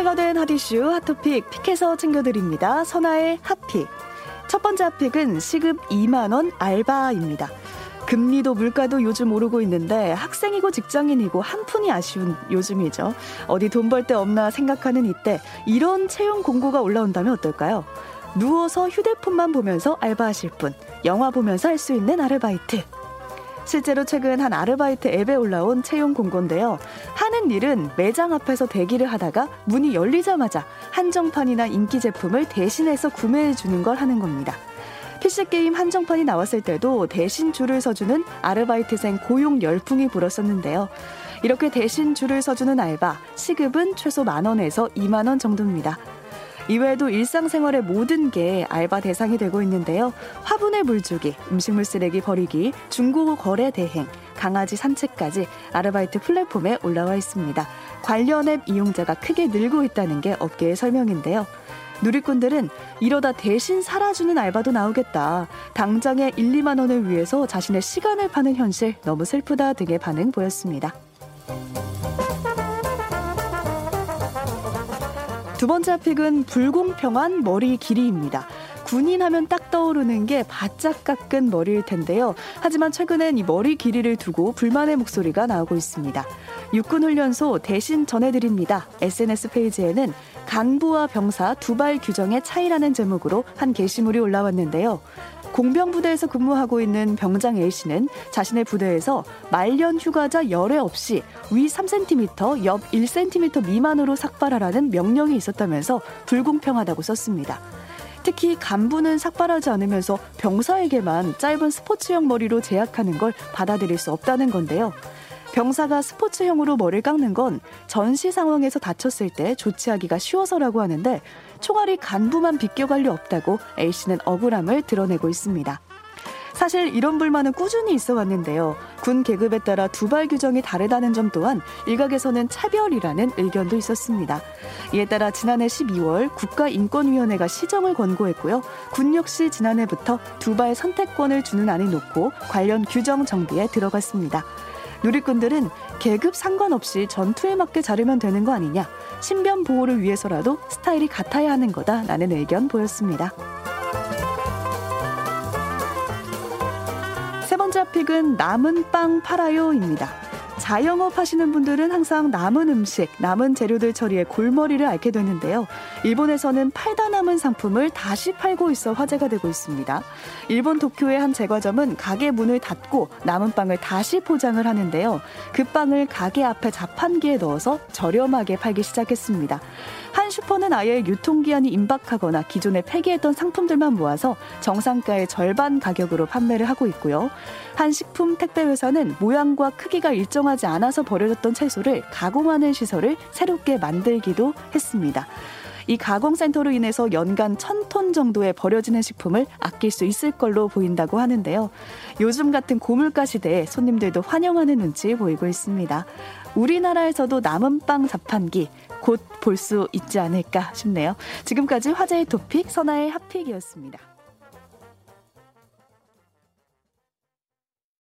컬러된 핫이슈 핫토픽 픽해서 챙겨드립니다. 선아의 핫픽. 첫 번째 핫픽은 시급 2만 원 알바입니다. 금리도 물가도 요즘 오르고 있는데 학생이고 직장인이고 한 푼이 아쉬운 요즘이죠. 어디 돈 벌 데 없나 생각하는 이때 이런 채용 공고가 올라온다면 어떨까요? 누워서 휴대폰만 보면서 알바하실 분, 영화 보면서 할 수 있는 아르바이트. 실제로 최근 한 아르바이트 앱에 올라온 채용 공고인데요. 하는 일은 매장 앞에서 대기를 하다가 문이 열리자마자 한정판이나 인기 제품을 대신해서 구매해 주는 걸 하는 겁니다. PC게임 한정판이 나왔을 때도 대신 줄을 서주는 아르바이트생 고용 열풍이 불었었는데요. 이렇게 대신 줄을 서주는 알바, 시급은 최소 만원에서 2만원 정도입니다. 이외에도 일상생활의 모든 게 알바 대상이 되고 있는데요. 화분에 물 주기, 음식물 쓰레기 버리기, 중고 거래 대행, 강아지 산책까지 아르바이트 플랫폼에 올라와 있습니다. 관련 앱 이용자가 크게 늘고 있다는 게 업계의 설명인데요. 누리꾼들은 이러다 대신 살아주는 알바도 나오겠다. 당장의 1, 2만 원을 위해서 자신의 시간을 파는 현실 너무 슬프다 등의 반응 보였습니다. 두 번째 픽은 불공평한 머리 길이입니다. 군인 하면 딱 떠오르는 게 바짝 깎은 머리일 텐데요. 하지만 최근엔 이 머리 길이를 두고 불만의 목소리가 나오고 있습니다. 육군훈련소 대신 전해드립니다. SNS 페이지에는 간부와 병사 두 발 규정의 차이라는 제목으로 한 게시물이 올라왔는데요. 공병부대에서 근무하고 있는 병장 A씨는 자신의 부대에서 말년 휴가자 열애 없이 위 3cm, 옆 1cm 미만으로 삭발하라는 명령이 있었다면서 불공평하다고 썼습니다. 특히 간부는 삭발하지 않으면서 병사에게만 짧은 스포츠형 머리로 제약하는 걸 받아들일 수 없다는 건데요. 병사가 스포츠형으로 머리를 깎는 건 전시 상황에서 다쳤을 때 조치하기가 쉬워서라고 하는데 총알이 간부만 비껴갈 리 없다고 A씨는 억울함을 드러내고 있습니다. 사실 이런 불만은 꾸준히 있어 왔는데요. 군 계급에 따라 두발 규정이 다르다는 점 또한 일각에서는 차별이라는 의견도 있었습니다. 이에 따라 지난해 12월 국가인권위원회가 시정을 권고했고요. 군 역시 지난해부터 두발 선택권을 주는 안을 놓고 관련 규정 정비에 들어갔습니다. 누리꾼들은 계급 상관없이 전투에 맞게 자르면 되는 거 아니냐. 신변 보호를 위해서라도 스타일이 같아야 하는 거다라는 의견 보였습니다. 세 번째 픽은 남은 빵 팔아요입니다. 자영업 하시는 분들은 항상 남은 음식, 남은 재료들 처리에 골머리를 앓게 되는데요. 일본에서는 팔다 남은 상품을 다시 팔고 있어 화제가 되고 있습니다. 일본 도쿄의 한 제과점은 가게 문을 닫고 남은 빵을 다시 포장을 하는데요. 그 빵을 가게 앞에 자판기에 넣어서 저렴하게 팔기 시작했습니다. 한 슈퍼는 아예 유통기한이 임박하거나 기존에 폐기했던 상품들만 모아서 정상가의 절반 가격으로 판매를 하고 있고요. 한 식품 택배 회사는 모양과 크기가 일정하지 않아서 버려졌던 채소를 가공하는 시설을 새롭게 만들기도 했습니다. 이 가공센터로 인해서 연간 1000톤 정도의 버려지는 식품을 아낄 수 있을 걸로 보인다고 하는데요. 요즘 같은 고물가 시대에 손님들도 환영하는 눈치 보이고 있습니다. 우리나라에서도 남은 빵 자판기 곧 볼 수 있지 않을까 싶네요. 지금까지 화제의 토픽 선아의 핫픽이었습니다.